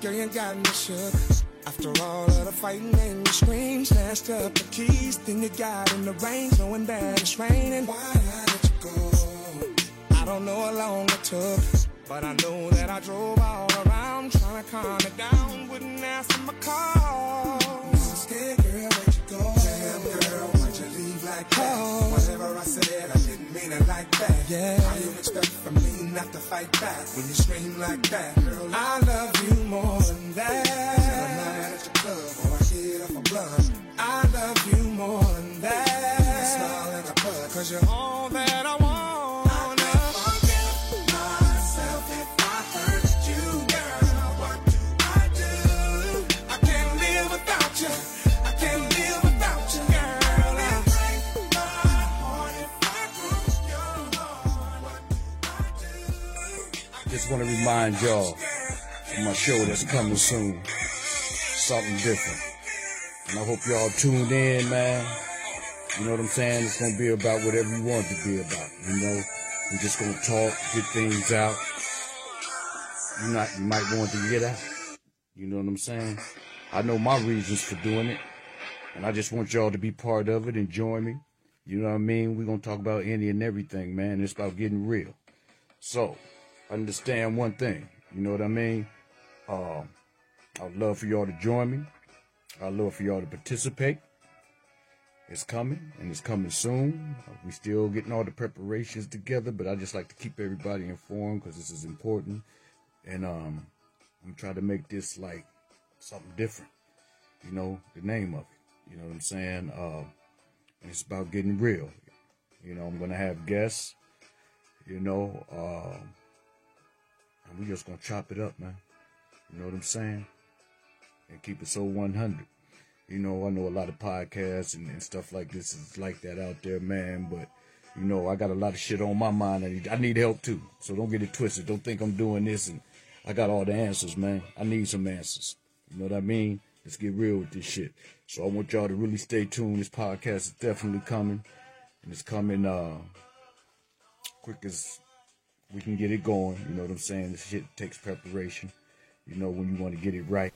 got me shook. After all of the fighting and the screams, snatched up the keys, then you got in the rain, knowing that it's raining. Why I let you go? I don't know how long it took, but I know that I drove all around trying to calm it down. Wouldn't answer my call. I'm scared, girl, let you go. Damn, girl, why'd you leave like that? Oh. Whatever I said, I didn't mean it like that. Yeah. How you expect from me not to fight back when you scream like that? Girl, I Just want to remind y'all of my show that's coming soon. Something different. And I hope y'all tuned in, man. You know what I'm saying? It's gonna be about whatever you want it to be about. You know, we're just gonna talk, get things out. You not, you might want to get out. You know what I'm saying? I know my reasons for doing it, and I just want y'all to be part of it and join me. You know what I mean? We're gonna talk about any and everything, man. It's about getting real. So, understand one thing. You know what I mean? Um, I'd love for y'all to join me. I'd love for y'all to participate. It's coming, and it's coming soon. Uh, We still getting all the preparations together, but I just like to keep everybody informed because this is important. And um, I'm trying to make this like something different. You know, the name of it. You know what I'm saying? Uh, it's about getting real. You know, I'm gonna have guests. You know, and we just gonna chop it up, man. You know what I'm saying? And keep it so 100. You know, I know a lot of podcasts and, and stuff like this is like that out there, man. But you know, I got a lot of shit on my mind. I need, I need help too. So don't get it twisted. Don't think I'm doing this and I got all the answers, man. I need some answers. You know what I mean? Let's get real with this shit. So I want y'all to really stay tuned. This podcast is definitely coming, and it's coming uh quick as we can get it going. You know what I'm saying? This shit takes preparation. You know when you want to get it right.